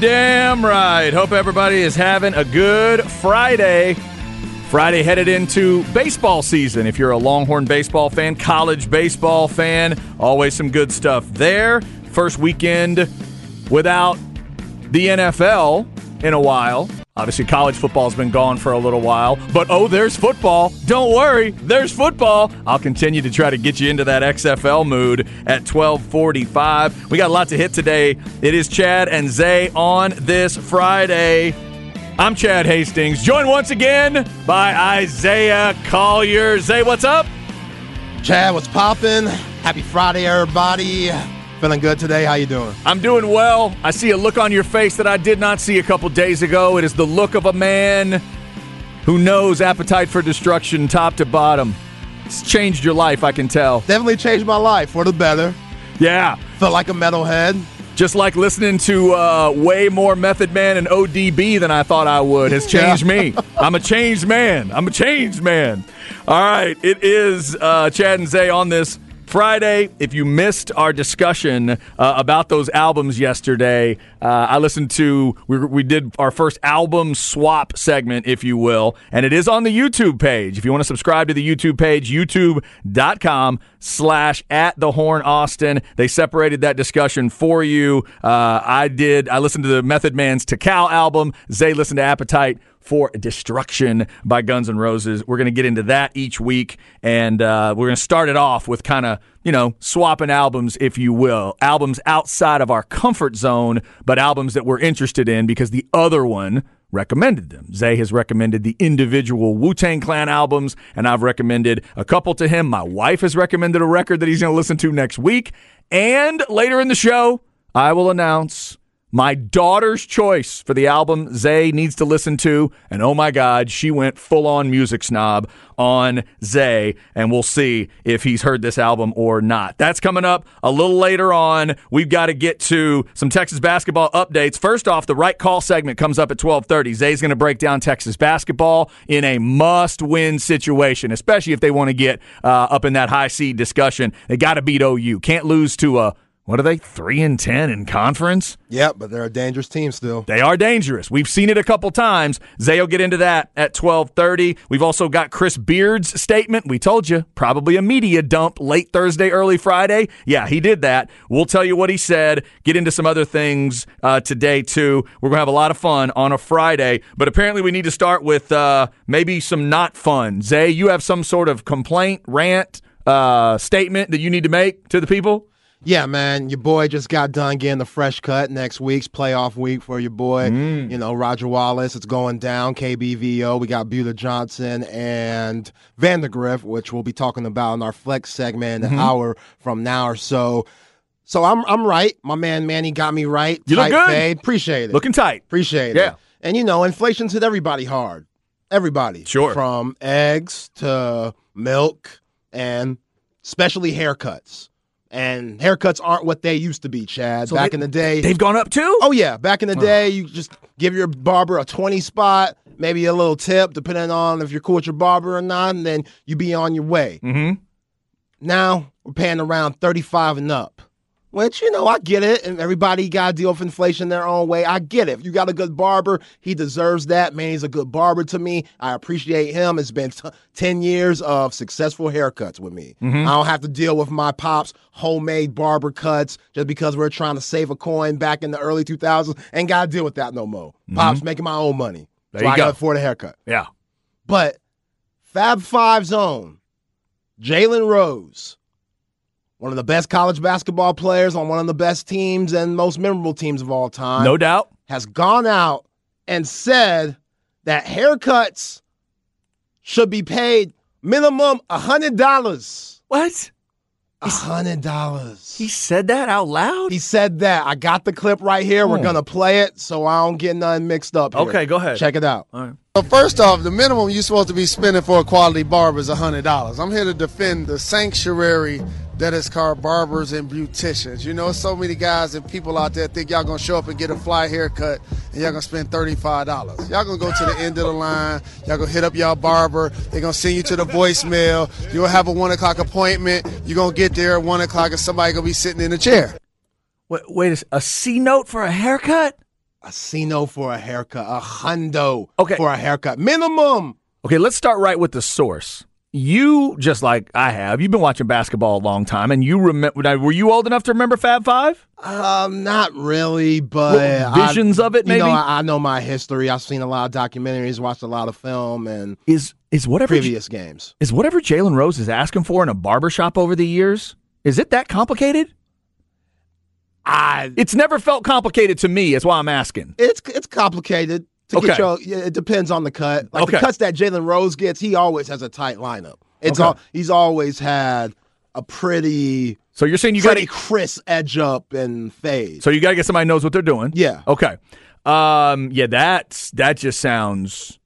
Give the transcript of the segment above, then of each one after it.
Damn right. Hope everybody is having a good Friday. Friday headed into baseball season. If you're a Longhorn baseball fan, college baseball fan, always some good stuff there. First weekend without the NFL in a while. Obviously, college football's been gone for a little while, but oh, there's football. Don't worry, there's football. I'll continue to try to get you into that XFL mood at 1245. We got a lot to hit today. It is Chad and Zay on this Friday. I'm Chad Hastings, joined once again by Isaiah Collier. Zay, what's up? Chad, what's poppin'? Happy Friday, everybody. Feeling good today? How you doing? I'm doing well. I see a look on your face that I did not see a couple days ago. It is the look of a man who knows appetite for destruction top to bottom. It's changed your life, I can tell. Definitely changed my life for the better. Yeah. Felt like a metalhead. Just like listening to uh, way more Method Man and ODB than I thought I would has changed me. I'm a changed man. I'm a changed man. All right. It is uh, Chad and Zay on this Friday, if you missed our discussion uh, about those albums yesterday, uh, I listened to, we, we did our first album swap segment, if you will, and it is on the YouTube page. If you want to subscribe to the YouTube page, youtube.com slash at the horn Austin. They separated that discussion for you. Uh, I did, I listened to the Method Man's Tical album. Zay listened to Appetite for Destruction by Guns N' Roses. We're going to get into that each week, and uh, we're going to start it off with kind of, you know, swapping albums, if you will. Albums outside of our comfort zone, but albums that we're interested in because the other one recommended them. Zay has recommended the individual Wu Tang Clan albums, and I've recommended a couple to him. My wife has recommended a record that he's going to listen to next week. And later in the show, I will announce my daughter's choice for the album Zay needs to listen to. And oh my God, she went full on music snob on Zay. And we'll see if he's heard this album or not. That's coming up a little later on. We've got to get to some Texas basketball updates. First off, the right call segment comes up at 1230. Zay's going to break down Texas basketball in a must win situation, especially if they want to get uh, up in that high seed discussion. They got to beat OU. Can't lose to a what are they? Three and ten in conference. Yeah, but they're a dangerous team still. They are dangerous. We've seen it a couple times. Zay will get into that at twelve thirty. We've also got Chris Beard's statement. We told you probably a media dump late Thursday, early Friday. Yeah, he did that. We'll tell you what he said. Get into some other things uh, today too. We're gonna have a lot of fun on a Friday, but apparently we need to start with uh, maybe some not fun. Zay, you have some sort of complaint, rant, uh, statement that you need to make to the people. Yeah, man, your boy just got done getting the fresh cut. Next week's playoff week for your boy. Mm. You know, Roger Wallace. It's going down. KBVO. We got Buda Johnson and Vandegrift, which we'll be talking about in our flex segment an mm-hmm. hour from now or so. So I'm I'm right. My man Manny got me right. You tight look good. Fade. Appreciate it. Looking tight. Appreciate yeah. it. Yeah. And you know, inflation's hit everybody hard. Everybody. Sure. From eggs to milk and especially haircuts and haircuts aren't what they used to be, Chad. So back they, in the day, they've gone up too. Oh yeah, back in the day, you just give your barber a twenty spot, maybe a little tip, depending on if you're cool with your barber or not, and then you be on your way. Mm-hmm. Now we're paying around thirty five and up. Which, you know, I get it. And everybody got to deal with inflation their own way. I get it. If you got a good barber, he deserves that. Man, he's a good barber to me. I appreciate him. It's been t- 10 years of successful haircuts with me. Mm-hmm. I don't have to deal with my pop's homemade barber cuts just because we're trying to save a coin back in the early 2000s. Ain't got to deal with that no more. Mm-hmm. Pop's making my own money. There so I got to afford a haircut. Yeah. But Fab Five's own, Jalen Rose one of the best college basketball players on one of the best teams and most memorable teams of all time. No doubt. Has gone out and said that haircuts should be paid minimum $100. What? A hundred dollars. He said that out loud. He said that. I got the clip right here. We're hmm. gonna play it, so I don't get nothing mixed up. Here. Okay, go ahead. Check it out. All right. Well, first off, the minimum you're supposed to be spending for a quality barber is hundred dollars. I'm here to defend the sanctuary that is called barbers and beauticians. You know, so many guys and people out there think y'all gonna show up and get a fly haircut and y'all gonna spend $35. Y'all gonna go to the end of the line, y'all gonna hit up y'all barber, they're gonna send you to the voicemail, you'll have a one o'clock appointment, you're gonna get there at one o'clock and somebody gonna be sitting in a chair. Wait, wait a C note for a haircut? A C note for a haircut, a hundo Okay. for a haircut, minimum. Okay, let's start right with the source. You, just like I have, you've been watching basketball a long time, and you remember. Were you old enough to remember Fab Five? Um, not really, but Well, visions I, of it, You know, maybe? I, I know my history. I've seen a lot of documentaries, watched a lot of film, and Is is whatever previous games. is whatever Jalen Rose is asking for in a barbershop over the years? Is it that complicated? I It's never felt complicated to me. That's why I'm asking. it's it's complicated to Okay. get your. Yeah, it depends on the cut. Like Okay. the cuts that Jalen Rose gets, he always has a tight lineup. It's Okay. all he's always had a pretty So you're saying you got to crisp edge up and fade. so you got to get somebody who knows what they're doing. yeah, Okay. Um. Yeah. That's that just sounds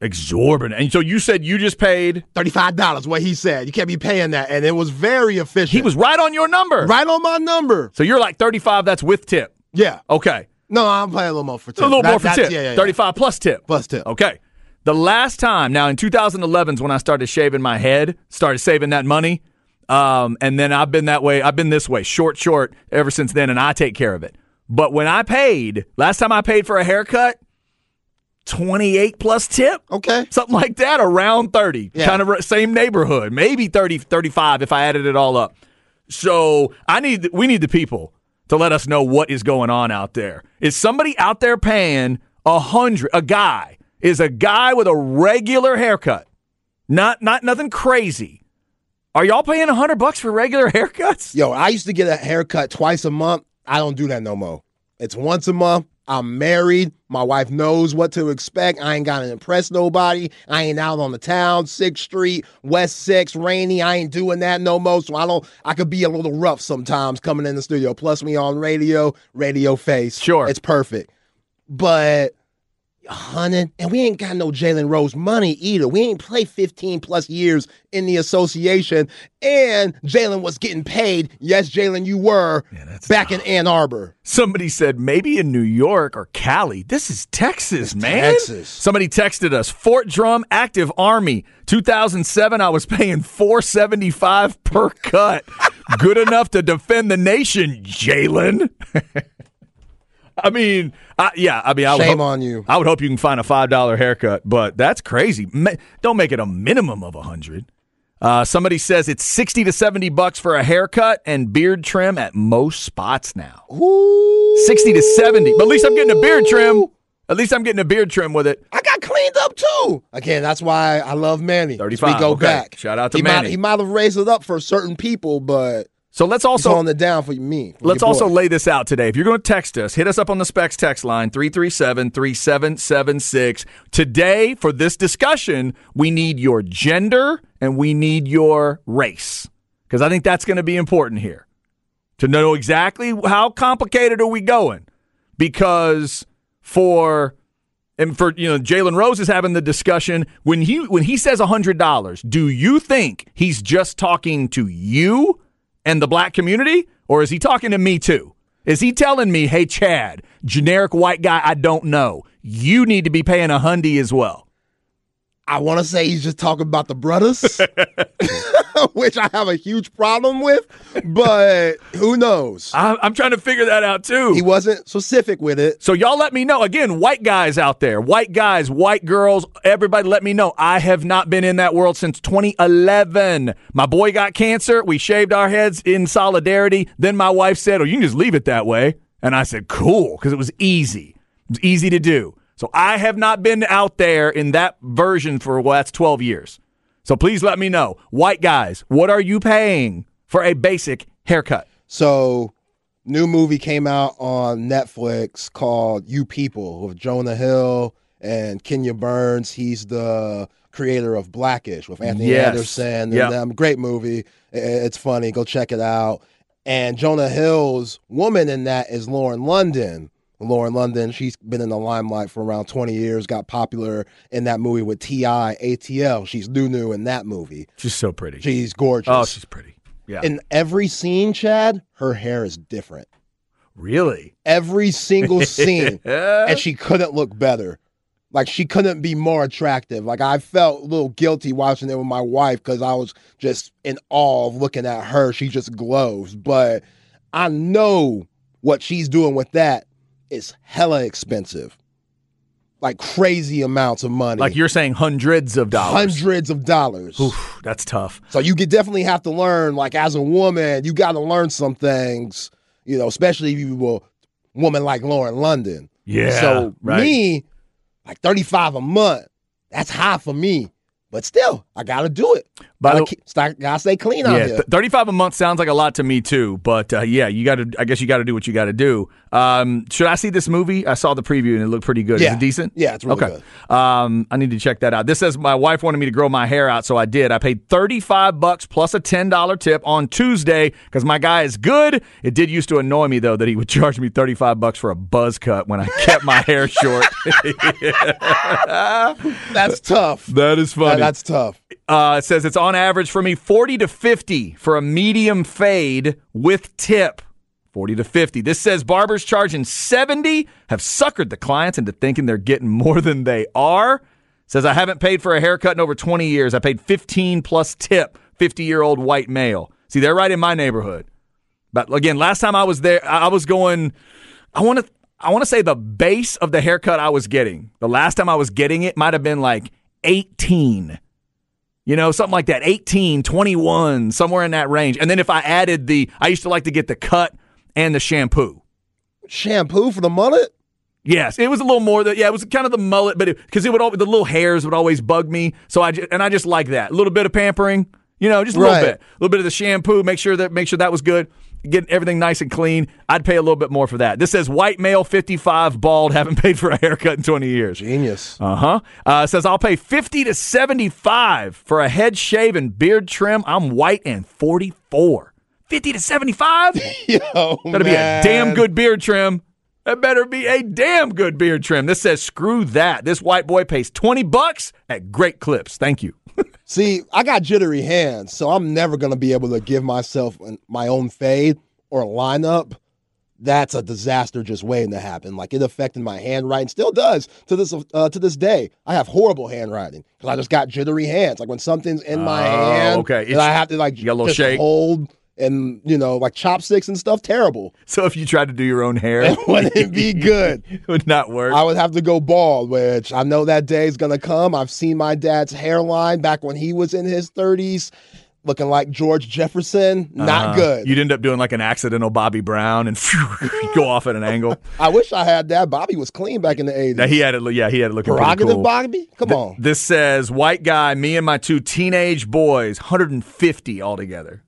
exorbitant. And so you said you just paid. thirty five dollars. What he said, you can't be paying that, and it was very efficient. He was right on your number. right on my number. So you're like 35. That's with tip. Yeah, Okay. No, I'm paying a little more for tip. A little That- more for tip. Yeah, yeah, yeah. 35 plus tip. plus tip. Okay. The last time, now in 2011 is when I started shaving my head, started saving that money. Um, and then I've been that way. I've been this way, short, short, ever since then, and I take care of it. But when I paid, last time I paid for a haircut, 28 plus tip, Okay. something like that, around 30. Yeah. Kind of same neighborhood, maybe 30, 35 if I added it all up. So I need, we need the people to let us know what is going on out there. Is somebody out there paying a hundred? A guy is a guy with a regular haircut, not not nothing crazy. Are y'all paying a hundred bucks for regular haircuts? Yo, I used to get a haircut twice a month. I don't do that no more. It's once a month. I'm married. My wife knows what to expect. I ain't got to impress nobody. I ain't out on the town, 6th Street, West 6, Rainey. I ain't doing that no more. So I don't, I could be a little rough sometimes coming in the studio. Plus, me on radio, radio face. Sure. It's perfect. But hundred, and we ain't got no Jalen Rose money either. We ain't played 15 plus years in the association, and Jalen was getting paid. Yes, Jalen, you were that's back in Ann Arbor. Somebody said maybe in New York or Cali. This is Texas, man. Texas. Somebody texted us Fort Drum Active Army 2007. I was paying 475 per cut. Good enough to defend the nation, Jalen. I mean, I, yeah. I mean, I would Shame hope, on you. I would hope you can find a five dollar haircut, but that's crazy. Ma- Don't make it a minimum of a hundred. Uh, somebody says it's sixty to seventy bucks for a haircut and beard trim at most spots now. Ooh. 60 to 70. But at least I'm getting a beard trim. At least I'm getting a beard trim with it. I got cleaned up too. Again, that's why I love Manny. 35, We go okay. back. Shout out to he Manny. Might, he might have raised it up for certain people, but So let's also on the down for me. for let's also lay this out today. If you're going to text us, hit us up on the Specs text line 337-3776. Today for this discussion, we need your gender and we need your race because I think that's going to be important here to know exactly how complicated are we going because for and for you know Jalen Rose is having the discussion when he when he says hundred dollars. Do you think he's just talking to you and the black community, or is he talking to me too? Is he telling me, hey Chad, generic white guy I don't know, you need to be paying a hundy as well? I want to say he's just talking about the brothers, which I have a huge problem with, but who knows? I, I'm trying to figure that out too. He wasn't specific with it. So y'all let me know. Again, white guys out there, white guys, white girls, everybody let me know. I have not been in that world since 2011. My boy got cancer. We shaved our heads in solidarity. Then my wife said, "Oh, you can just leave it that way." And I said, "Cool," because it was easy. It was easy to do. So I have not been out there in that version for well, that's 12 years. So please let me know. White guys, what are you paying for a basic haircut? So, new movie came out on Netflix called You People with Jonah Hill and Kenya Barris. He's the creator of Blackish with Anthony Yes. Anderson and Yep. them. Great movie. It's funny. Go check it out. And Jonah Hill's woman in that is Lauren London. Lauren London, she's been in the limelight for around 20 years, got popular in that movie with T.I. ATL. She's Nunu in that movie. She's so pretty. She's gorgeous. oh, she's pretty. Yeah. in every scene, Chad, her hair is different. really? Every single scene. and she couldn't look better. Like she couldn't be more attractive. Like I felt a little guilty watching it with my wife because I was just in awe of looking at her. She just glows. But I know what she's doing with that is hella expensive. Like crazy amounts of money. Like you're saying hundreds of dollars. hundreds of dollars. Oof, that's tough. So you could definitely have to learn, like as a woman, you got to learn some things, you know, especially if you were a woman like Lauren London. Yeah. So right. me, like 35 a month, that's high for me. But still, I got to do it. By Gotta, gotta stay clean out Yeah, here. 35 a month sounds like a lot to me too, but uh, yeah, you got to I guess you got to do what you got to do. Um, should I see this movie? I saw the preview and it looked pretty good. Is Yeah. it decent? Yeah, it's really okay. Um, I need to check that out. This says my wife wanted me to grow my hair out, so I did. I paid 35 bucks plus a $10 tip on Tuesday cuz my guy is good. It did used to annoy me though that he would charge me 35 bucks for a buzz cut when I kept my hair short. that's tough. that is funny. that's tough. Uh, it says it's on average for me 40 to 50 for a medium fade with tip. 40 to 50. This says barbers charging 70 have suckered the clients into thinking they're getting more than they are. Says I haven't paid for a haircut in over 20 years. I paid 15 plus tip, 50 year old white male. See, they're right in my neighborhood. But again, last time I was there, I I was going. I want to. I want to say the base of the haircut I was getting. The last time I was getting it might have been like 18. You know, something like that. 18, 21, somewhere in that range. And then if I added the, I used to like to get the cut and the shampoo. Shampoo for the mullet? Yes, it was a little more that yeah, it was kind of the mullet, but because it, would always, the little hairs would always bug me. So I just, and I just like that a little bit of pampering, you know, just a little Right. bit, a little bit of the shampoo. Make sure that make sure that was good, get everything nice and clean. I'd pay a little bit more for that. This says white male, fifty five, bald, haven't paid for a haircut in twenty years. Genius. Uh-huh. Uh says I'll pay 50 to 75 for a head shave and beard trim. I'm white and 44. 50 to 75? Yo, Better be a damn good beard trim. That better be a damn good beard trim. This says screw that. This white boy pays 20 bucks at Great Clips. Thank you. See, I got jittery hands, so I'm never going to be able to give myself an- my own fade or lineup. That's a disaster just waiting to happen. Like it affected my handwriting, still does to this uh, to this day. I have horrible handwriting because I just got jittery hands. Like when something's in my Oh, hand, okay. and It's- I have to like yellow got a just shake. hold and you know like chopsticks and stuff. Terrible. So if you tried to do your own hair, It wouldn't be good. it would not work. I would have to go bald, which I know that day is gonna come. I've seen my dad's hairline back when he was in his thirties, looking like George Jefferson. Not Uh, good. You'd end up doing like an accidental Bobby Brown and go off at an angle. I wish I had that. Bobby was clean back in the eighties. Now, he had it. Yeah, he had it looking Prerogative cool. Bobby? Come on. This says white guy, me and my two teenage boys, 150 altogether.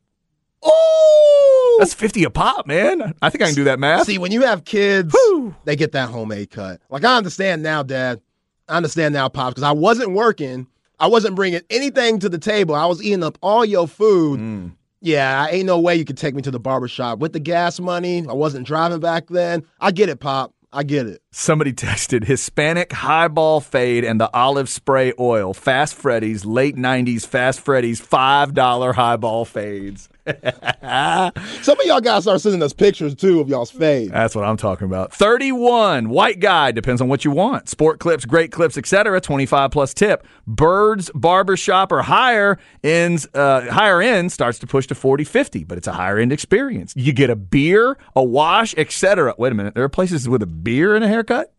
Ooh! That's 50 a pop, man. I think I can do that math. See, when you have kids, Whew. they get that homemade cut. Like I understand now, Dad. I understand now, pops, because I wasn't working. I wasn't bringing anything to the table. I was eating up all your food. Mm. Yeah, I ain't no way you could take me to the barber shop with the gas money. I wasn't driving back then. I get it, Pop. I get it. Somebody texted Hispanic highball fade and the olive spray oil. Fast Freddy's, late 90s Fast Freddy's, $5 highball fades. Some of y'all guys start sending us pictures too of y'all's fade. That's what I'm talking about. 31, white guy, depends on what you want. Sport clips, great clips, etc. 25 plus tip. Birds, barbershop, or higher ends, uh, higher end starts to push to 40, 50, but it's a higher end experience. You get a beer, a wash, etc. Wait a minute, there are places with a beer and a haircut?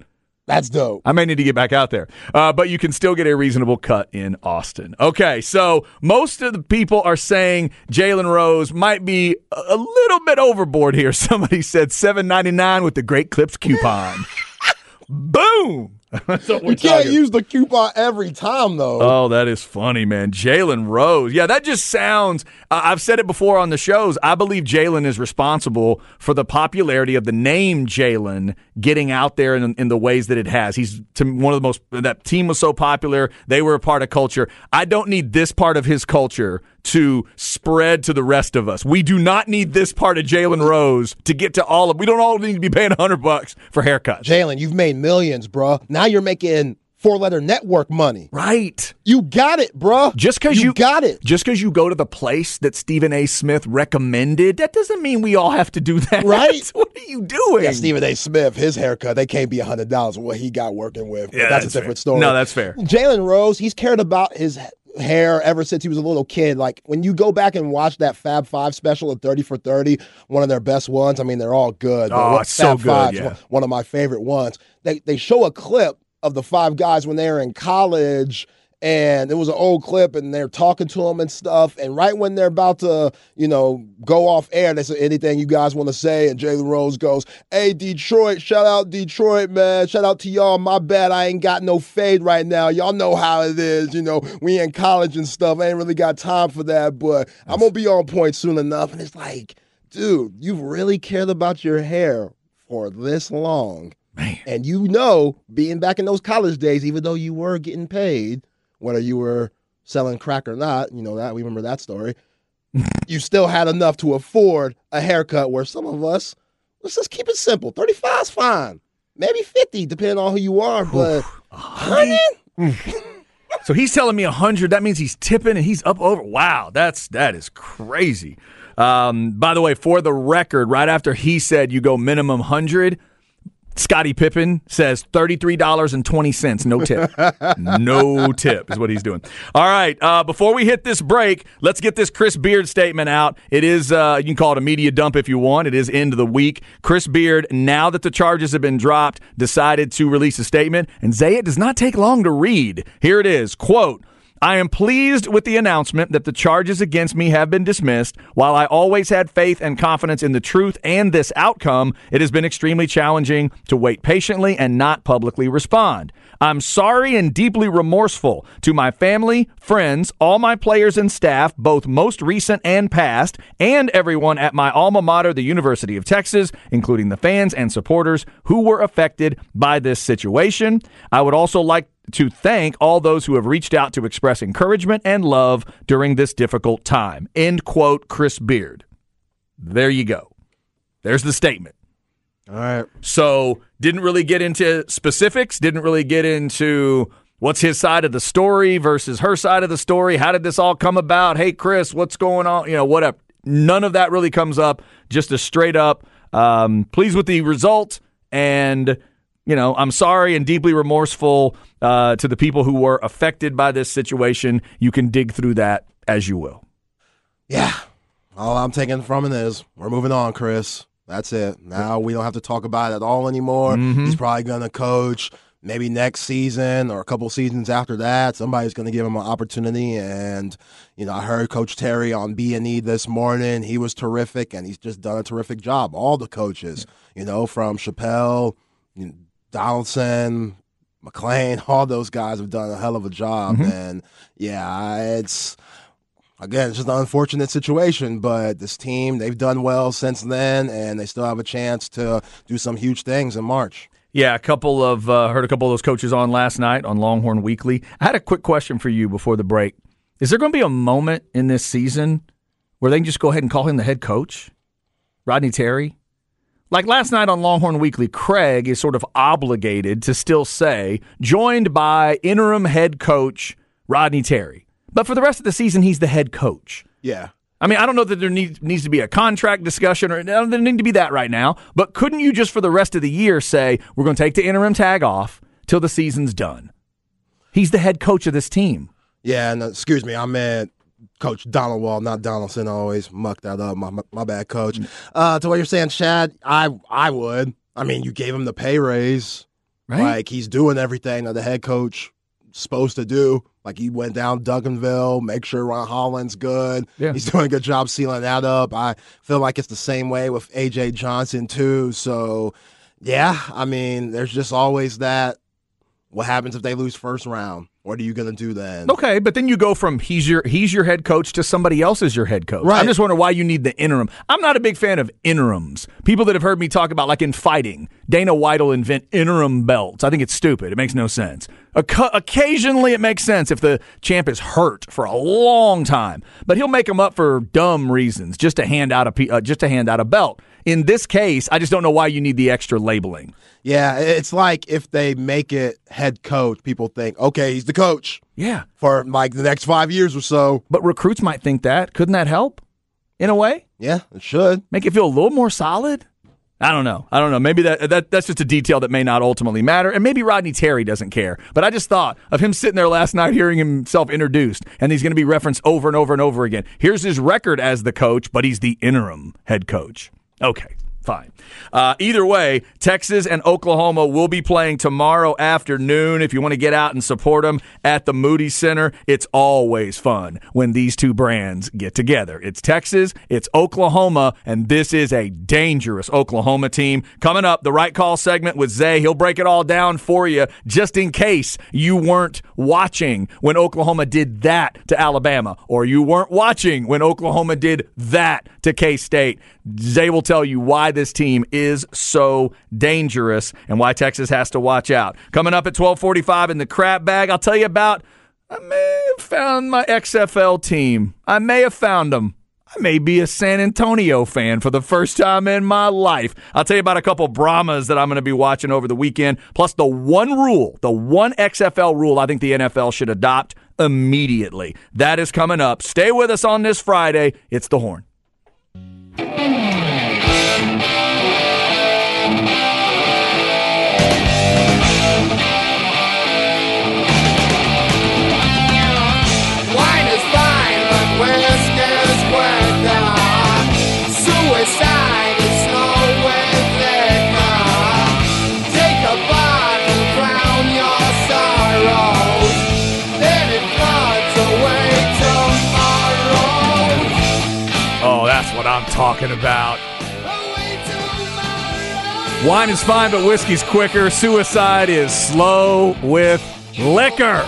That's dope. I may need to get back out there. Uh, but you can still get a reasonable cut in Austin. Okay, so most of the people are saying Jalen Rose might be a little bit overboard here. Somebody said seven ninety nine with the Great Clips coupon. Boom. That's what we're You can't use the coupon every time though. Oh, that is funny, man. Jalen Rose. Yeah, that just sounds. Uh, I've said it before on the shows. I believe Jalen is responsible for the popularity of the name Jalen getting out there in, in the ways that it has. He's to one of the most. That team was so popular. They were a part of culture. I don't need this part of his culture to spread to the rest of us. We do not need this part of Jalen Rose to get to all of. We don't all need to be paying hundred bucks for haircuts. Jalen, you've made millions, bruh. Now you're making four letter network money. Right. You got it, bruh. Just because you, got it. just because you go to the place that Stephen A. Smith recommended, that doesn't mean we all have to do that. Right. what are you doing? Yeah, Stephen A. Smith, his haircut, they can't be hundred dollars what he got working with. Yeah, that's, that's a different fair. story. No, that's fair. Jalen Rose, he's cared about his hair ever since he was a little kid. Like when you go back and watch that Fab Five special of 30 for 30, one of their best ones. I mean, they're all good. Oh, it's so good, Five's yeah. one- one of my favorite ones. They they show a clip of the five guys when they were in college. And it was an old clip, and they're talking to them and stuff. And right when they're about to, you know, go off air, they say, "Anything you guys want to say?" And Jalen Rose goes, "Hey, Detroit, shout out Detroit, man. Shout out to y'all. My bad, I ain't got no fade right now. Y'all know how it is. You know, we in college and stuff. I ain't really got time for that, but I'm gonna be on point soon enough." And it's like, dude, you've really cared about your hair for this long. Man. And you know, being back in those college days, even though you were getting paid, whether you were selling crack or not, you know that we remember that story. you still had enough to afford a haircut where some of us, let's just keep it simple. 35 is fine. Maybe 50, depending on who you are, but 100? So he's telling me 100. That means he's tipping and he's up over. Wow, that's that is crazy. Um, by the way, for the record, right after he said you go minimum 100, Scottie Pippen says $33.20. No tip. no tip is what he's doing. All right. Uh, before we hit this break, let's get this Chris Beard statement out. It is, uh, you can call it a media dump if you want. It is end of the week. Chris Beard, now that the charges have been dropped, decided to release a statement. And Zay, it does not take long to read. Here it is. Quote, I am pleased with the announcement that the charges against me have been dismissed. While I always had faith and confidence in the truth and this outcome, it has been extremely challenging to wait patiently and not publicly respond. I'm sorry and deeply remorseful to my family, friends, all my players and staff, both most recent and past, and everyone at my alma mater, the University of Texas, including the fans and supporters who were affected by this situation. I would also like to thank all those who have reached out to express encouragement and love during this difficult time. End quote, Chris Beard. There you go. There's the statement. All right. So, didn't really get into specifics, didn't really get into what's his side of the story versus her side of the story. How did this all come about? Hey, Chris, what's going on? You know, whatever. None of that really comes up. Just a straight up, um, pleased with the result. And, you know, I'm sorry and deeply remorseful uh, to the people who were affected by this situation. You can dig through that as you will. Yeah. All I'm taking from it is we're moving on, Chris. That's it. Now we don't have to talk about it at all anymore. He's probably going to coach maybe next season or a couple seasons after that. Somebody's going to give him an opportunity. And, you know, I heard Coach Terry on B&E this morning. He was terrific, and he's just done a terrific job. All the coaches, you know, from Chappell, you know, Donaldson, McLean, all those guys have done a hell of a job. And, yeah, it's again, it's just an unfortunate situation, but this team, they've done well since then, and they still have a chance to do some huge things in March. Yeah, a couple of uh, heard a couple of those coaches on last night on Longhorn Weekly. I had a quick question for you before the break. Is there going to be a moment in this season where they can just go ahead and call him the head coach, Rodney Terry? Like last night on Longhorn Weekly, Craig is sort of obligated to still say, joined by interim head coach Rodney Terry. But for the rest of the season, he's the head coach. Yeah. I mean, I don't know that there needs needs to be a contract discussion or there need to be that right now. But couldn't you just for the rest of the year say we're going to take the interim tag off till the season's done? He's the head coach of this team. Yeah, and uh, excuse me, I'm meant Coach Donald Wall, not Donaldson. Always muck that up. My, my, my bad, Coach. Uh, to what you're saying, Chad, I I would. I mean, you gave him the pay raise. Right? Like he's doing everything that the head coach supposed to do. Like he went down Duncanville, make sure Ron Holland's good. Yeah. He's doing a good job sealing that up. I feel like it's the same way with AJ Johnson too. So yeah, I mean, there's just always that. What happens if they lose first round? What are you gonna do then? Okay, but then you go from he's your he's your head coach to somebody else is your head coach. Right. I'm just wondering why you need the interim. I'm not a big fan of interims. People that have heard me talk about like in fighting, Dana White will invent interim belts. I think it's stupid. It makes no sense. Occ- occasionally it makes sense if the champ is hurt for a long time, but he'll make them up for dumb reasons just to hand out a uh, just to hand out a belt. In this case, I just don't know why you need the extra labeling. Yeah, it's like if they make it head coach, people think, okay, he's the coach Yeah, for like the next five years or so. but recruits might think that. Couldn't that help? In a way? Yeah, it should. make it feel a little more solid. I don't know. I don't know. Maybe that, that that's just a detail that may not ultimately matter, and maybe Rodney Terry doesn't care. But I just thought of him sitting there last night, hearing himself introduced, and he's going to be referenced over and over and over again. Here's his record as the coach, but he's the interim head coach. Okay fine. Uh, either way, Texas and Oklahoma will be playing tomorrow afternoon. If you want to get out and support them at the Moody Center, it's always fun when these two brands get together. It's Texas, it's Oklahoma, and this is a dangerous Oklahoma team. Coming up, the right call segment with Zay. He'll break it all down for you just in case you weren't watching when Oklahoma did that to Alabama or you weren't watching when Oklahoma did that to K State. Zay will tell you why this team is so dangerous and why Texas has to watch out. Coming up at 1245 in the crap bag, I'll tell you about I may have found my XFL team. I may have found them. I may be a San Antonio fan for the first time in my life. I'll tell you about a couple Brahmas that I'm going to be watching over the weekend, plus the one rule, the one XFL rule I think the NFL should adopt immediately. That is coming up. Stay with us on this Friday. It's the Horn. Talking about. Wine is fine, but whiskey's quicker. Suicide is slow with liquor.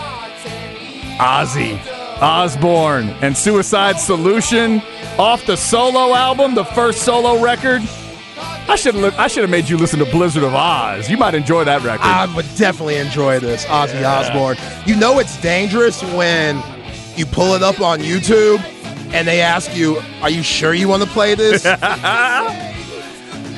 Ozzy Osbourne and Suicide Solution off the solo album, the first solo record. I should have I should have made you listen to Blizzard of Ozz. You might enjoy that record. I would definitely enjoy this, Ozzy yeah. Osbourne. You know it's dangerous when you pull it up on YouTube and they ask you, "Are you sure you want to play this?"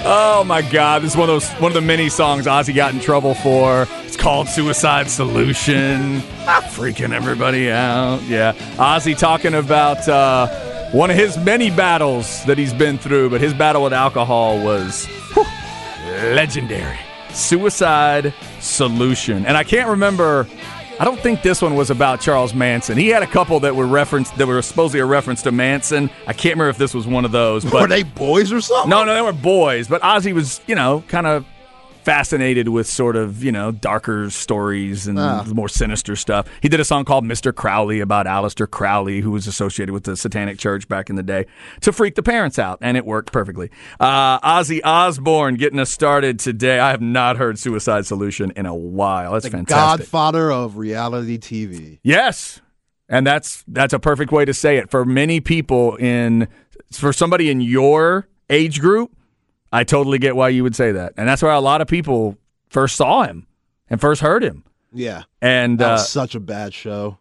oh my God! This is one of those one of the many songs Ozzy got in trouble for. It's called "Suicide Solution." Freaking everybody out. Yeah, Ozzy talking about uh, one of his many battles that he's been through, but his battle with alcohol was whew, legendary. Suicide Solution, and I can't remember I don't think this one was about Charles Manson. He had a couple that were referenced that were supposedly a reference to Manson. I can't remember if this was one of those. But were they boys or something? No, no, they were boys. But Ozzy was, you know, kind of fascinated with sort of you know darker stories and ah. more sinister stuff. He did a song called "Mr. Crowley" about Aleister Crowley, who was associated with the Satanic Church back in the day, to freak the parents out, and it worked perfectly. Uh, Ozzy Osbourne getting us started today. I have not heard "Suicide Solution" in a while. That's the fantastic. Godfather of reality TV. Yes, and that's that's a perfect way to say it for many people in for somebody in your age group I totally get why you would say that, and that's where a lot of people first saw him and first heard him. Yeah, and that was uh, such a bad show.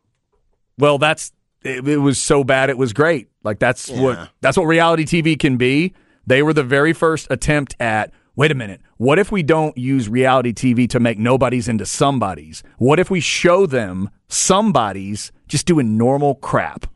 Well, that's it, it, was so bad it was great. Like that's yeah. what that's what reality TV can be. They were the very first attempt at. Wait a minute. What if we don't use reality TV to make nobodies into somebodies? What if we show them somebodies just doing normal crap?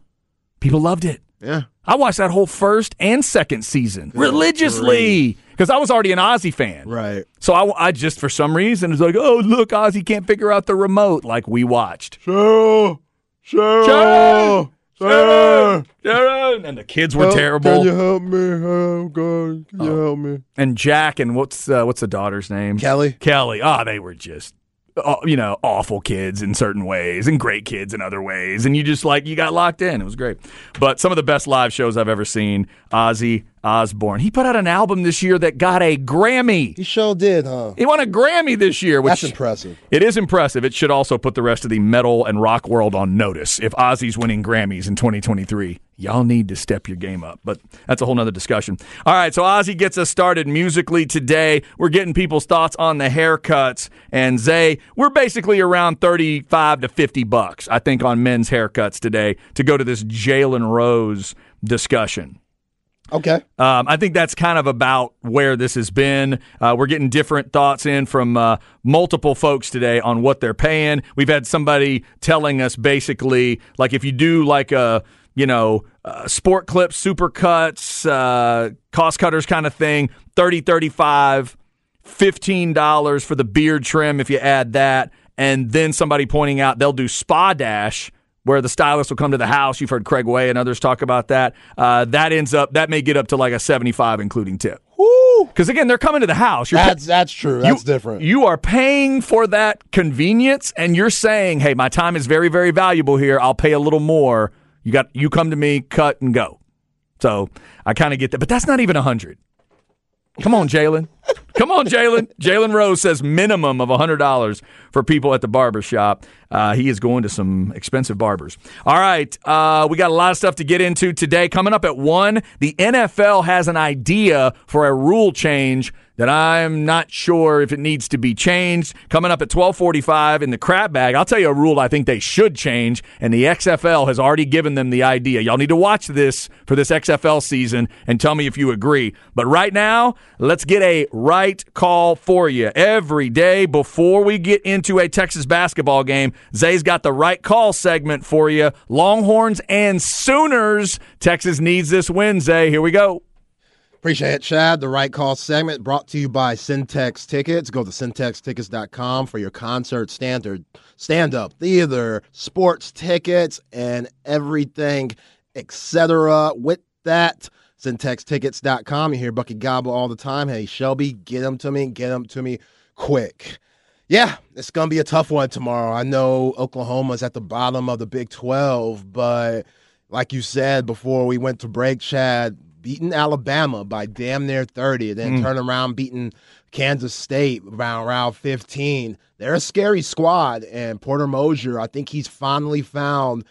People loved it. Yeah. I watched that whole first and second season religiously because I was already an Ozzy fan. Right. So I, I just, for some reason, was like, oh, look, Ozzy can't figure out the remote like we watched. Sharon. Sharon. Sharon. Sharon. And the kids were help, terrible. Can you help me? Oh, God. Can you oh. help me? And Jack and what's uh, what's the daughter's name? Kelly. Kelly. Oh, they were just uh, you know, awful kids in certain ways and great kids in other ways. And you just like, you got locked in. It was great. But some of the best live shows I've ever seen Ozzy Osbourne. He put out an album this year that got a Grammy. He sure did, huh? He won a Grammy this year, which That's impressive. It is impressive. It should also put the rest of the metal and rock world on notice. If Ozzy's winning Grammys in 2023, y'all need to step your game up. But that's a whole nother discussion. All right, so Ozzy gets us started musically today. We're getting people's thoughts on the haircuts. And Zay, we're basically around 35 to 50 bucks, I think, on men's haircuts today to go to this Jalen Rose discussion. Okay. Um, I think that's kind of about where this has been. Uh, we're getting different thoughts in from uh, multiple folks today on what they're paying. We've had somebody telling us basically, like, if you do like a you know, uh, sport clips, super cuts, uh, cost cutters kind of thing, 30 35 $15 for the beard trim if you add that. And then somebody pointing out they'll do Spa Dash where the stylist will come to the house. You've heard Craig Way and others talk about that. Uh, that ends up, that may get up to like a 75 including tip. Because again, they're coming to the house. You're that's, that's true. That's you, different. You are paying for that convenience and you're saying, hey, my time is very, very valuable here. I'll pay a little more. You got, you come to me, cut and go. So I kind of get that. But that's not even a 100. Come on, Jalen. Come on, Jalen. Jalen Rose says minimum of $100 for people at the barber shop. Uh, he is going to some expensive barbers. All right. Uh, we got a lot of stuff to get into today. Coming up at 1, the NFL has an idea for a rule change that I'm not sure if it needs to be changed. Coming up at 12:45 in the crap bag, I'll tell you a rule I think they should change, and the XFL has already given them the idea. Y'all need to watch this for this XFL season and tell me if you agree. But right now, let's get a right call for you every day before we get into a Texas basketball game. Zay's got the right call segment for you. Longhorns and Sooners. Texas needs this win, Zay. Here we go. Appreciate it, Chad. The Right Call segment brought to you by Syntex Tickets. Go to syntextickets.com for your concert, standard, stand up, theater, sports tickets, and everything, etc. With that, syntextickets.com. You hear Bucky Gobble all the time. Hey, Shelby, get them to me, get them to me quick. Yeah, it's going to be a tough one tomorrow. I know Oklahoma's at the bottom of the Big 12, but like you said before we went to break, Chad, beating Alabama by damn near 30, then mm. turn around beating Kansas State around round 15. They're a scary squad, and Porter Moser, I think he's finally found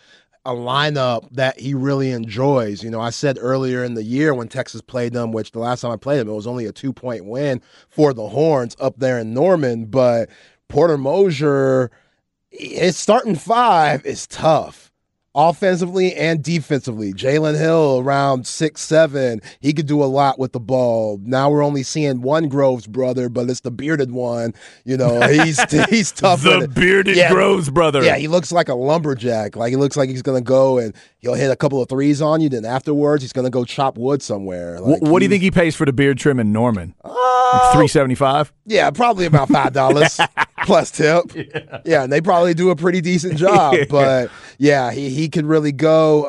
a lineup that he really enjoys. You know, I said earlier in the year when Texas played them, which the last time I played them, it was only a two point win for the Horns up there in Norman, but Porter Moser, his starting five is tough offensively and defensively. Jalen Hill around six seven. He could do a lot with the ball. Now we're only seeing one Groves brother, but it's the bearded one. You know, he's he's tough. the bearded yeah, Groves brother. Yeah, he looks like a lumberjack. Like he looks like he's gonna go and he'll hit a couple of threes on you. Then afterwards, he's gonna go chop wood somewhere. Like what, what do you think he pays for the beard trim in Norman? Uh, Three seventy five. Yeah, probably about five dollars plus tip. Yeah. yeah, and they probably do a pretty decent job. But yeah, he he could really go.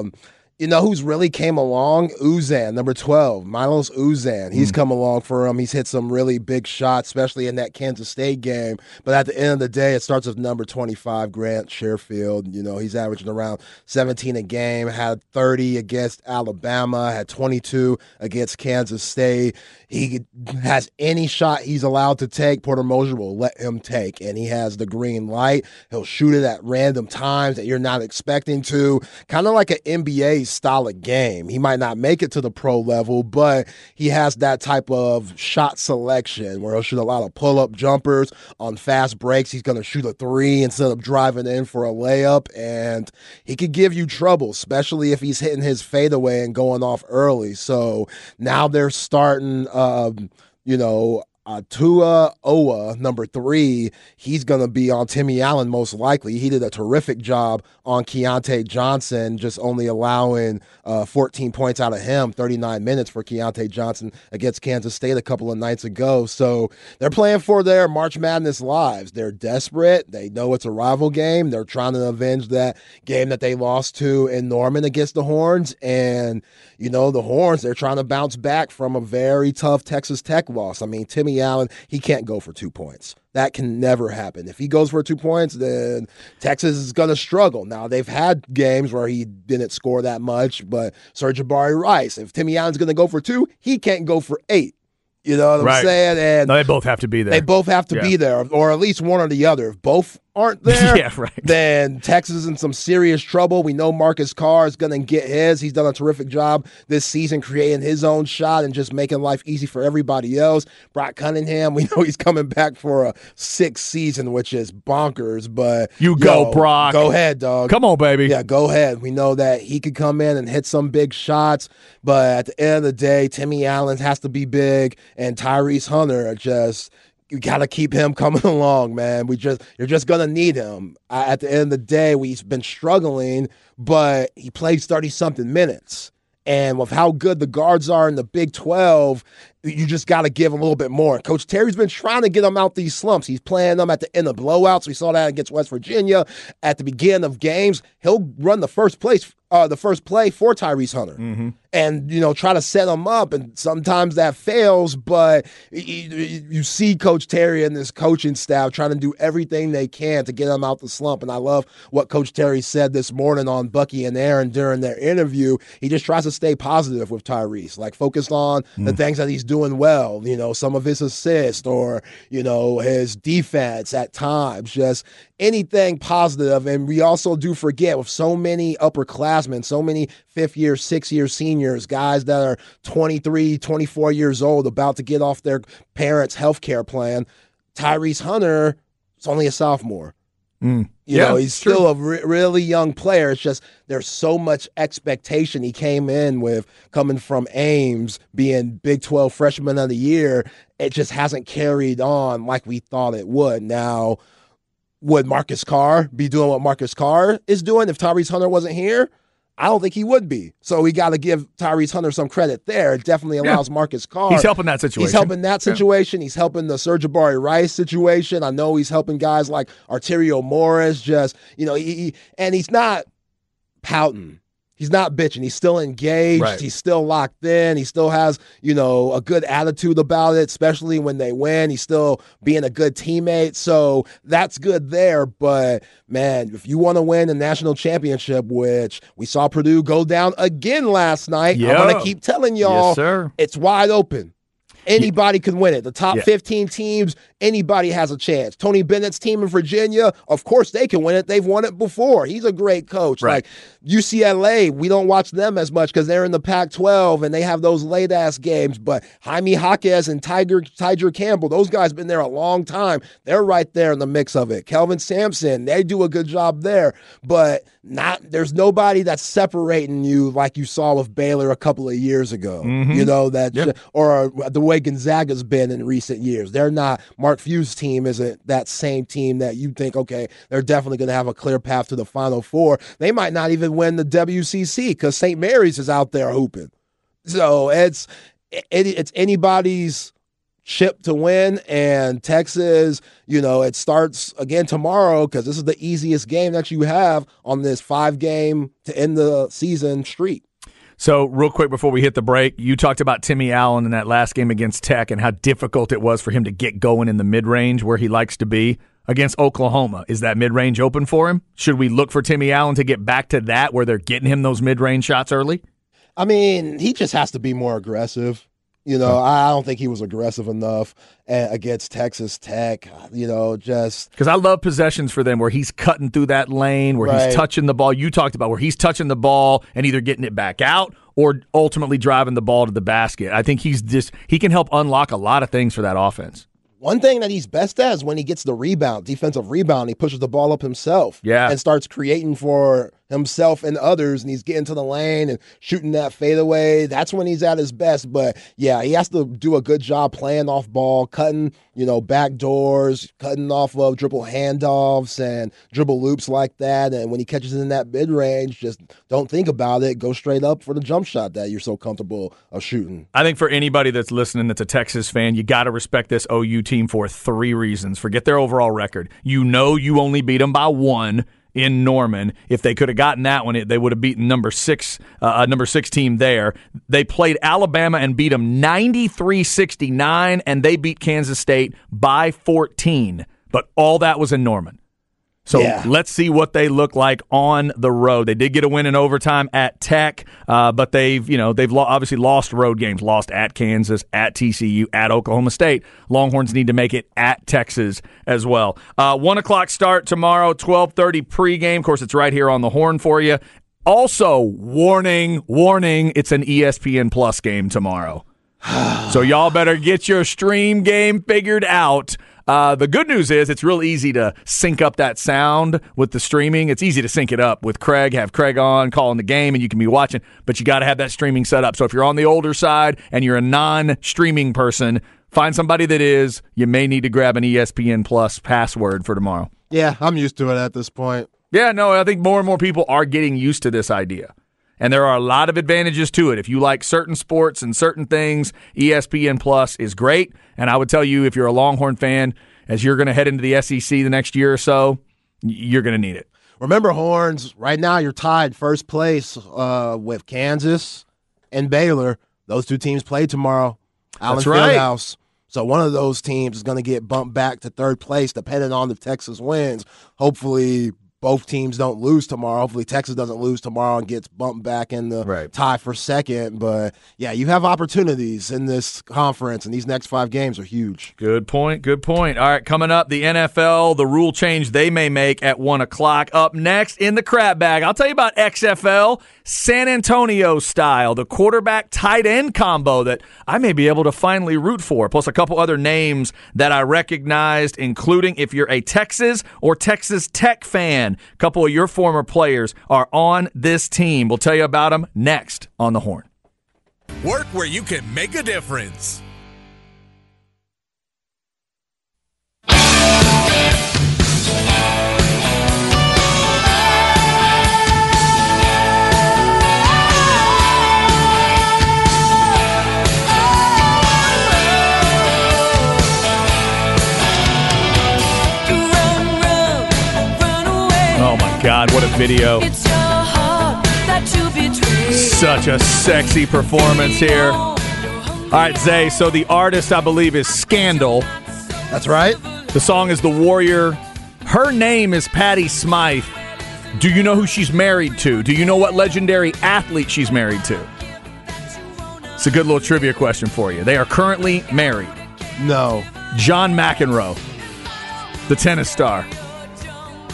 Um, yeah you know who's really came along? Uzan, number 12, Milos Uzan. He's mm. come along for him. He's hit some really big shots, especially in that Kansas State game. But at the end of the day, it starts with number 25, Grant Sherfield. You know, he's averaging around 17 a game, had 30 against Alabama, had 22 against Kansas State. He has any shot he's allowed to take, Porter Moser will let him take. And he has the green light. He'll shoot it at random times that you're not expecting to. Kind of like an NBA of game. He might not make it to the pro level, but he has that type of shot selection where he'll shoot a lot of pull up jumpers on fast breaks. He's going to shoot a three instead of driving in for a layup. And he could give you trouble, especially if he's hitting his fadeaway and going off early. So now they're starting um, you know, uh, Otega Oweh, number three, he's going to be on Timmy Allen most likely. He did a terrific job on Keyontae Johnson, just only allowing uh, 14 points out of him, 39 minutes for Keyontae Johnson against Kansas State a couple of nights ago. So they're playing for their March Madness lives. They're desperate. They know it's a rival game. They're trying to avenge that game that they lost to in Norman against the Horns. And, you know, the Horns, they're trying to bounce back from a very tough Texas Tech loss. I mean, Timmy Allen, he can't go for two points. That can never happen. If he goes for two points, then Texas is going to struggle. Now, they've had games where he didn't score that much, but Sir'Jabari Rice, if Timmy Allen's going to go for two, he can't go for eight. You know what I'm saying? And no, they both have to be there. They both have to yeah. be there, or at least one or the other. If both aren't there, yeah, right. then Texas is in some serious trouble. We know Marcus Carr is going to get his. He's done a terrific job this season creating his own shot and just making life easy for everybody else. Brock Cunningham, we know he's coming back for a sixth season, which is bonkers. But you go, yo, Brock. Go ahead, dog. Come on, baby. Yeah, go ahead. We know that he could come in and hit some big shots, but at the end of the day, Timmy Allen has to be big, and Tyrese Hunter just you got to keep him coming along, man. We just you're just gonna need him. at the end of the day, we've been struggling, but he plays thirty something minutes. And with how good the guards are in the Big 12, you just got to give him a little bit more. Coach Terry's been trying to get him out these slumps. He's playing them at the end of blowouts. We saw that against West Virginia at the beginning of games. He'll run the first place uh, the first play for Tyrese Hunter, mm-hmm. and you know try to set him up, and sometimes that fails. But you, you, see Coach Terry and this coaching staff trying to do everything they can to get him out the slump. And I love what Coach Terry said this morning on Bucky and Aaron during their interview. He just tries to stay positive with Tyrese, like focused on mm. the things that he's doing well. You know, some of his assists or you know his defense at times. Just anything positive. And we also do forget with so many upperclassmen, so many fifth year, six year seniors, guys that are 23, 24 years old, about to get off their parents' health care plan. Tyrese Hunter is only a sophomore. Mm. You yeah, know, he's still a re- really young player. It's just there's so much expectation. He came in with coming from Ames, being Big 12 freshman of the year. It just hasn't carried on like we thought it would. Now, would Marcus Carr be doing what Marcus Carr is doing if Tyrese Hunter wasn't here? I don't think he would be. So we got to give Tyrese Hunter some credit there. It definitely allows yeah. Marcus Carr. He's helping that situation. He's helping that situation. Yeah. He's helping the Serge Sir'Jabari Rice situation. I know he's helping guys like Arterio Morris. Just you know, he, he, and he's not pouting he's not bitching. He's still engaged. Right. He's still locked in. He still has, you know, a good attitude about it, especially when they win. He's still being a good teammate. So that's good there. But man, if you want to win a national championship, which we saw Purdue go down again last night, yep. I'm going to keep telling y'all, yes, it's wide open. Anybody can win it. The top yeah. 15 teams, anybody has a chance. Tony Bennett's team in Virginia, of course they can win it. They've won it before. He's a great coach. Right. Like UCLA, we don't watch them as much because they're in the Pac 12 and they have those late ass games. But Jaime Jaquez and Tiger Tyger Campbell, those guys have been there a long time. They're right there in the mix of it. Kelvin Sampson, they do a good job there. But not there's nobody that's separating you like you saw with Baylor a couple of years ago. Mm-hmm. You know that yep. or the way Gonzaga's been in recent years. They're not Mark Few's team isn't that same team that you think okay, they're definitely going to have a clear path to the final 4. They might not even win the WCC cuz St. Mary's is out there hooping. So it's it, it's anybody's chip to win. And Texas, you know, it starts again tomorrow because this is the easiest game that you have on this five game to end the season streak. So, real quick before we hit the break, you talked about Timmy Allen in that last game against Tech and how difficult it was for him to get going in the mid range where he likes to be against Oklahoma. Is that mid range open for him? Should we look for Timmy Allen to get back to that where they're getting him those mid range shots early? I mean, he just has to be more aggressive. You know, I don't think he was aggressive enough against Texas Tech. You know, just because I love possessions for them where he's cutting through that lane, where right. he's touching the ball. You talked about where he's touching the ball and either getting it back out or ultimately driving the ball to the basket. I think he's just he can help unlock a lot of things for that offense. One thing that he's best at is when he gets the rebound, defensive rebound, he pushes the ball up himself. Yeah. And starts creating for himself and others, and he's getting to the lane and shooting that fadeaway. That's when he's at his best. But yeah, he has to do a good job playing off ball, cutting, you know, back doors, cutting off of dribble handoffs and dribble loops like that. And when he catches in that mid range, just don't think about it. Go straight up for the jump shot that you're so comfortable of shooting. I think for anybody that's listening that's a Texas fan, you got to respect this OU team for three reasons. Forget their overall record. You know you only beat them by one in Norman. If they could have gotten that one, they would have beaten number six, uh, uh number six team there. They played Alabama and beat them 93-69, and they beat Kansas State by 14. But all that was in Norman. So yeah. let's see what they look like on the road. They did get a win in overtime at Tech, uh, but they've you know they've lo- obviously lost road games, lost at Kansas, at TCU, at Oklahoma State. Longhorns need to make it at Texas as well. Uh, One o'clock start tomorrow, twelve thirty pregame. Of course, it's right here on the horn for you. Also, warning, warning, it's an ESPN Plus game tomorrow. so y'all better get your stream game figured out uh, the good news is it's real easy to sync up that sound with the streaming. It's easy to sync it up with Craig, have Craig on, calling the game, and you can be watching, but you got to have that streaming set up. So if you're on the older side and you're a non streaming person, Find somebody that is. You may need to grab an ESPN Plus password for tomorrow. Yeah, I'm used to it at this point. Yeah, no, I think more and more people are getting used to this idea. And there are a lot of advantages to it. If you like certain sports and certain things, ESPN Plus is great. And I would tell you, if you're a Longhorn fan, as you're going to head into the SEC the next year or so, you're going to need it. Remember, Horns, right now you're tied first place uh, with Kansas and Baylor. Those two teams play tomorrow. Allen That's right. Fieldhouse. So one of those teams is going to get bumped back to third place, depending on if Texas wins. Hopefully, both teams don't lose tomorrow. Hopefully, Texas doesn't lose tomorrow and gets bumped back in the Right. tie for second. But yeah, you have opportunities in this conference, and these next five games are huge. Good point. Good point. All right, coming up, the NFL, the rule change they may make at 1 o'clock. Up next in the crap bag, I'll tell you about XFL, San Antonio style, the quarterback tight end combo that I may be able to finally root for, plus a couple other names that I recognized, including if you're a Texas or Texas Tech fan. A couple of your former players are on this team. We'll tell you about them next on the Horn. Work where you can make a difference. Oh my God, what a video. It's your heart that you betray. Such a sexy performance here. All right, Zay. So the artist, I believe, is Scandal. That's right. The song is The Warrior. Her name is Patty Smyth. Do you know who she's married to? Do you know what legendary athlete she's married to? It's a good little trivia question for you. They are currently married. No. John McEnroe, the tennis star.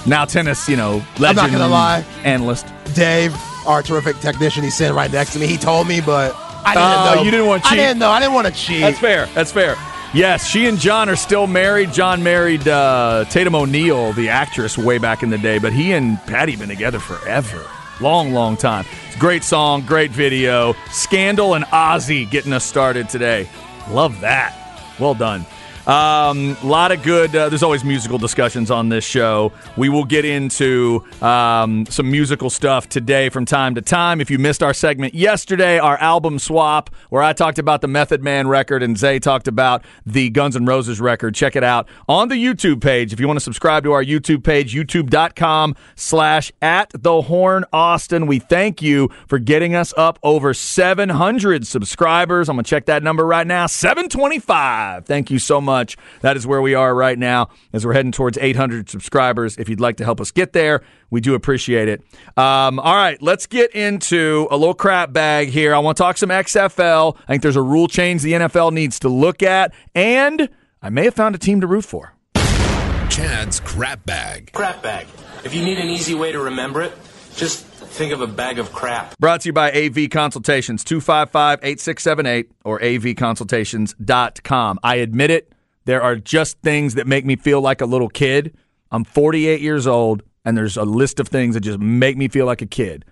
Now tennis, you know, legend not gonna lie. analyst. Dave, our terrific technician, he's sitting right next to me. He told me, but I didn't Oh, know. you didn't want to I didn't know. I didn't want to cheat. That's fair. That's fair. Yes, she and John are still married. John married uh, Tatum O'Neal, the actress, way back in the day, but he and Patty been together forever. Long, long time. It's a great song, great video. Scandal and Ozzy getting us started today. Love that. Well done. A um, lot of good. Uh, there's always musical discussions on this show. We will get into um, some musical stuff today from time to time. If you missed our segment yesterday, our album swap, where I talked about the Method Man record and Zay talked about the Guns N' Roses record, check it out on the YouTube page. If you want to subscribe to our YouTube page, youtube.com slash at the Horn Austin. We thank you for getting us up over 700 subscribers. I'm going to check that number right now 725. Thank you so much. That is where we are right now as we're heading towards 800 subscribers. If you'd like to help us get there, we do appreciate it. Um, all right, let's get into a little crap bag here. I want to talk some XFL. I think there's a rule change the NFL needs to look at, and I may have found a team to root for. Chad's crap bag. Crap bag. If you need an easy way to remember it, just think of a bag of crap. Brought to you by AV Consultations, 255 8678 or avconsultations.com. I admit it, there are just things that make me feel like a little kid. I'm 48 years old, and there's a list of things that just make me feel like a kid.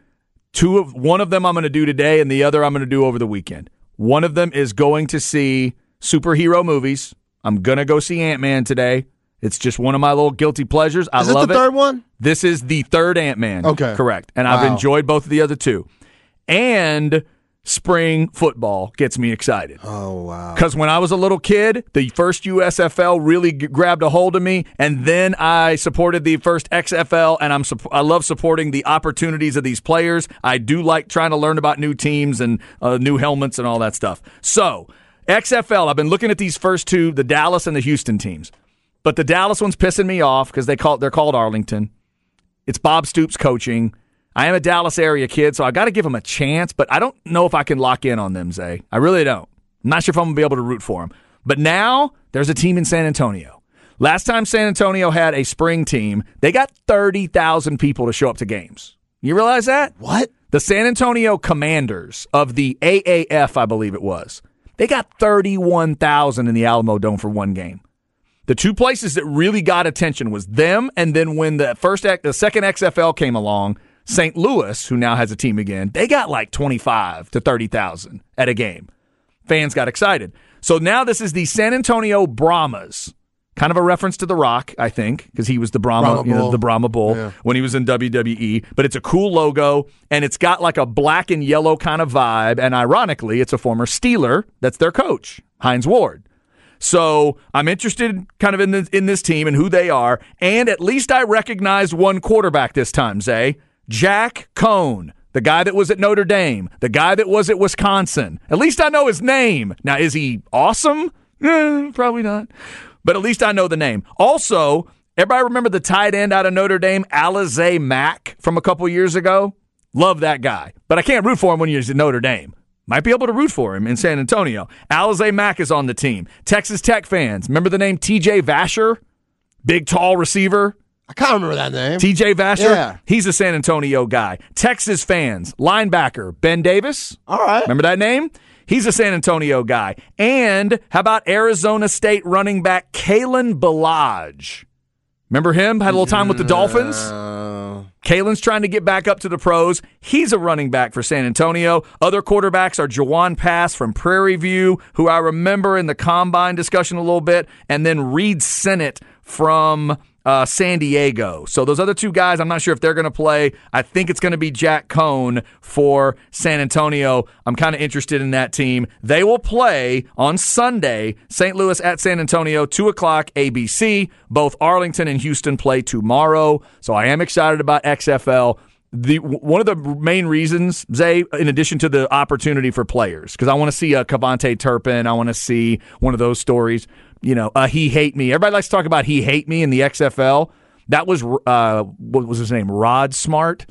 Two of one of them I'm going to do today, and the other I'm going to do over the weekend. One of them is going to see superhero movies. I'm going to go see Ant Man today. It's just one of my little guilty pleasures. I Is this love the it. third one? This is the third Ant Man. Okay. Correct. And I've enjoyed both of the other two. And spring football gets me excited. Oh wow. Because when I was a little kid, the first USFL really g- grabbed a hold of me, and then I supported the first XFL, and I'm sup- I love supporting the opportunities of these players. I do like trying to learn about new teams and uh, new helmets and all that stuff. So XFL, I've been looking at these first two, the Dallas and the Houston teams, but the Dallas one's pissing me off because they call they're called Arlington. It's Bob Stoops coaching. I am a Dallas area kid, so I got to give them a chance, but I don't know if I can lock in on them, Zay. I really don't. I'm not sure if I'm going to be able to root for them. But now there's a team in San Antonio. Last time San Antonio had a spring team, they got 30,000 people to show up to games. You realize that? What? The San Antonio Commanders of the AAF, I believe it was, they got 31,000 in the Alamo Dome for one game. The two places that really got attention was them, and then when the first, X- the second XFL came along, St. Louis, who now has a team again, they got like 25 to 30,000 at a game. fans got excited. So now this is the San Antonio Brahmas. Kind of a reference to The Rock, I think, because he was the Brahma, Brahma you know, the Brahma Bull Yeah. when he was in WWE. But it's a cool logo, and it's got like a black and yellow kind of vibe. And ironically, it's a former Steeler that's their coach, Hines Ward. So I'm interested kind of in in this team and who they are. And at least I recognize one quarterback this time, Zay. Jack Coan, the guy that was at Notre Dame, the guy that was at Wisconsin. At least I know his name. Now, is he awesome? Eh, probably not. But at least I know the name. Also, everybody remember the tight end out of Notre Dame, Alize Mack, from a couple years ago? Love that guy. But I can't root for him when he's at Notre Dame. Might be able to root for him in San Antonio. Alize Mack is on the team. Texas Tech fans, remember the name TJ Vasher? Big, tall receiver. I can't remember that name. TJ Vasher? Yeah. He's a San Antonio guy. Texas fans, linebacker, Ben Davis. All right. Remember that name? He's a San Antonio guy. And how about Arizona State running back Kalen Ballage? Remember him? Had a little time with the Dolphins? Uh, Kalen's trying to get back up to the pros. He's a running back for San Antonio. Other quarterbacks are Jawon Pass from Prairie View, who I remember in the combine discussion a little bit, and then Reid Sinnett from uh, San Diego. So those other two guys, I'm not sure if they're going to play. I think it's going to be Jack Coan for San Antonio. I'm kind of interested in that team. They will play on Sunday, St. Louis at San Antonio, 2 o'clock ABC. Both Arlington and Houston play tomorrow. So I am excited about XFL. The one of the main reasons, Zay, in addition to the opportunity for players, because I want to see a KaVontae Turpin, I want to see one of those stories. You know, uh, he hate me. Everybody likes to talk about he hate me in the XFL. That was uh, what was his name? Rod Smart.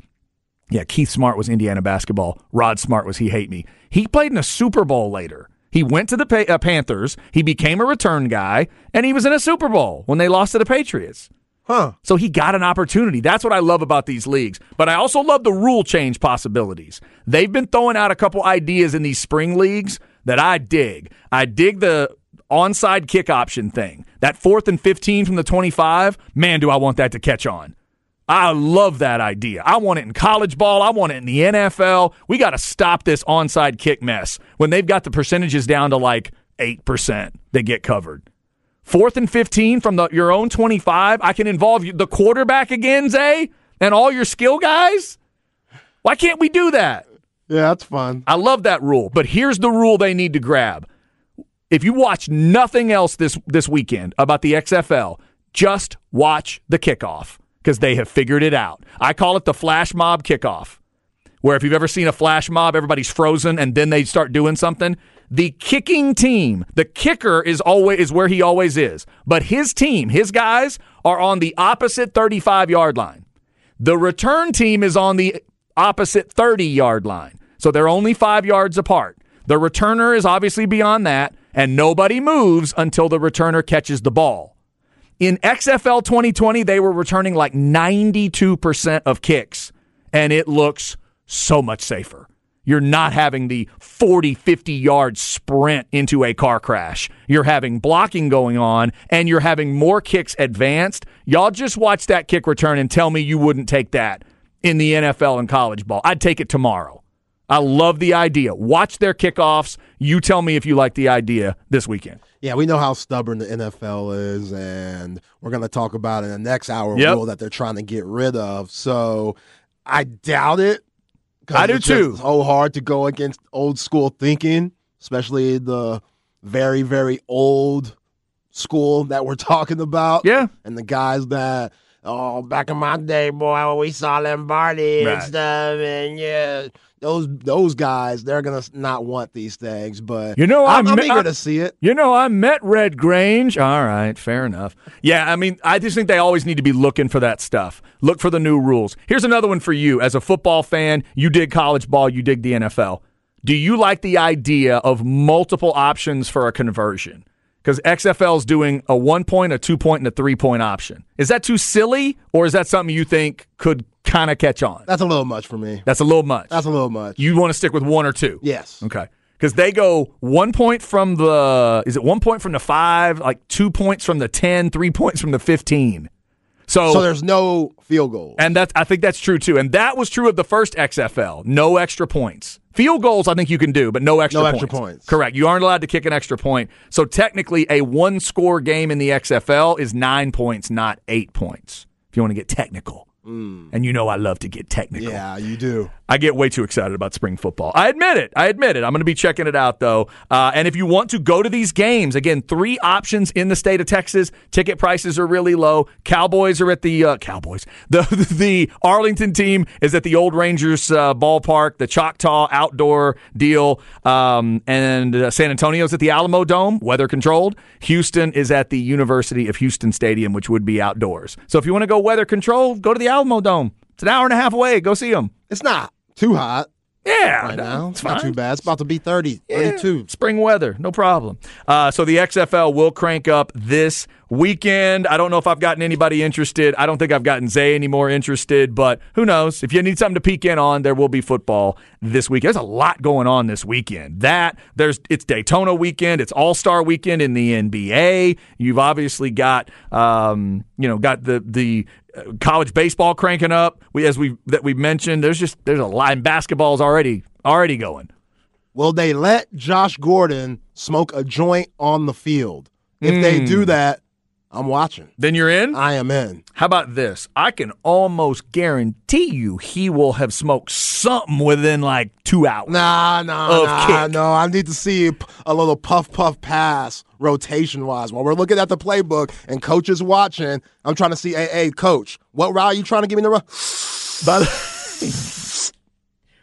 Yeah, Keith Smart was Indiana basketball. Rod Smart was he hate me. He played in a Super Bowl later. He went to the pa- uh, Panthers. He became a return guy, and he was in a Super Bowl when they lost to the Patriots. huh. So he got an opportunity. That's what I love about these leagues. But I also love the rule change possibilities. They've been throwing out a couple ideas in these spring leagues that I dig. I dig the onside kick option thing. That fourth and 15 from the 25, man, do I want that to catch on. I love that idea. I want it in college ball. I want it in the NFL. We got to stop this onside kick mess when they've got the percentages down to like 8% they get covered. Fourth and 15 from the, your own 25. I can involve the quarterback again, Zay, and all your skill guys. Why can't we do that? Yeah, that's fun. I love that rule. But here's the rule they need to grab. If you watch nothing else this this weekend about the XFL, just watch the kickoff because they have figured it out. I call it the flash mob kickoff. Where if you've ever seen a flash mob, everybody's frozen and then they start doing something. The kicking team, the kicker is always is where he always is. But his team, his guys are on the opposite 35 yard line. The return team is on the opposite 30 yard line. So they're only five yards apart. The returner is obviously beyond that, and nobody moves until the returner catches the ball. In XFL 2020, they were returning like 92% of kicks, and it looks so much safer. You're not having the 40, 50 yard sprint into a car crash. You're having blocking going on, and you're having more kicks advanced. Y'all just watch that kick return and tell me you wouldn't take that in the NFL and college ball. I'd take it tomorrow. I love the idea. Watch their kickoffs. You tell me if you like the idea this weekend. Yeah, we know how stubborn the NFL is, and we're going to talk about in the next hour Yep. rule that they're trying to get rid of. So I doubt it. I do too. So hard to go against old school thinking, especially the very, very old school that we're talking about. Yeah. and the guys that oh back in my day, boy, we saw Lombardi Right. and stuff, and yeah, those those guys they're gonna not want these things. But You know, I'm, I'm- I'm eager to see it. You know, I met Red Grange. All right, fair enough. Yeah, I mean, I just think they always need to be looking for that stuff. Look for the new rules. Here's another one for you. As a football fan, you dig college ball, you dig the NFL. Do you like the idea of multiple options for a conversion? Because XFL is doing a one point, a two point, and a three point option. Is that too silly, or is that something you think could kind of catch on? That's a little much for me. That's a little much. That's a little much. you want to stick with one or two? yes. Okay. Because they go one point from the, is it one point from the five, like two points from the 10, three points from the 15. So, So there's no field goal. and that's I think that's true too. And that was true of the first XFL. No extra points. Field goals, I think you can do, but no extra No points. extra points. Correct. You aren't allowed to kick an extra point. So technically, a one score game in the XFL is nine points, not eight points. If you want to get technical. And you know I love to get technical. Yeah, you do. I get way too excited about spring football. I admit it. I admit it. I'm going to be checking it out though. Uh, and if you want to go to these games, again, three options in the state of Texas. Ticket prices are really low. Cowboys are at the uh, Cowboys. The the Arlington team is at the Old Rangers uh, ballpark. The Choctaw outdoor deal, um, and uh, San Antonio's at the Alamo Dome, weather controlled. Houston is at the University of Houston Stadium, which would be outdoors. So if you want to go weather controlled, go to the Alamo Dome. It's an hour and a half away. Go see them. It's not too hot Yeah, right now. It's not too bad. It's about to be 30, Yeah, 32. Spring weather, no problem. Uh, so the XFL will crank up this weekend. I don't know if I've gotten anybody interested. I don't think I've gotten Zay any more interested, but who knows? If you need something to peek in on, there will be football this week. There's a lot going on this weekend. That there's it's Daytona weekend. It's All Star weekend in the NBA. You've obviously got um, you know got the the college baseball cranking up. We as we that we mentioned. There's just there's a line basketball's already already going. Will they let Josh Gordon smoke a joint on the field? If they do hmm. that, I'm watching. Then you're in. I am in. How about this? I can almost guarantee you he will have smoked something within like two hours. Nah, nah, nah, kick. no. I need to see a little puff, puff pass rotation wise. While we're looking at the playbook and coach is watching, I'm trying to see, hey, hey, coach, what route are you trying to give me the run? By the,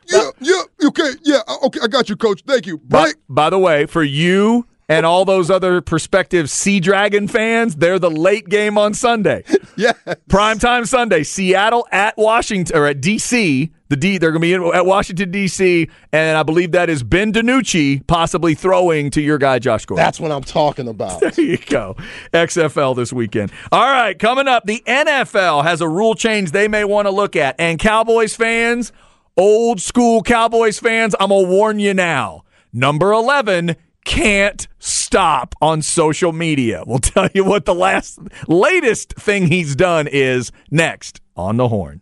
Yeah, yeah, okay, yeah, okay, I got you, coach. Thank you. by, by the way, for you and all those other prospective Sea Dragon fans, they're the late game on Sunday. Yeah. Primetime Sunday, Seattle at Washington or at DC. The D they're going to be in, at Washington DC, and I believe that is Ben DiNucci possibly throwing to your guy Josh Gordon. That's what I'm talking about. There you go. XFL this weekend. All right, coming up, the NFL has a rule change they may want to look at. And Cowboys fans, old school Cowboys fans, I'm going to warn you now. Number 11 can't stop on social media. We'll tell you what the last latest thing he's done is next on the horn.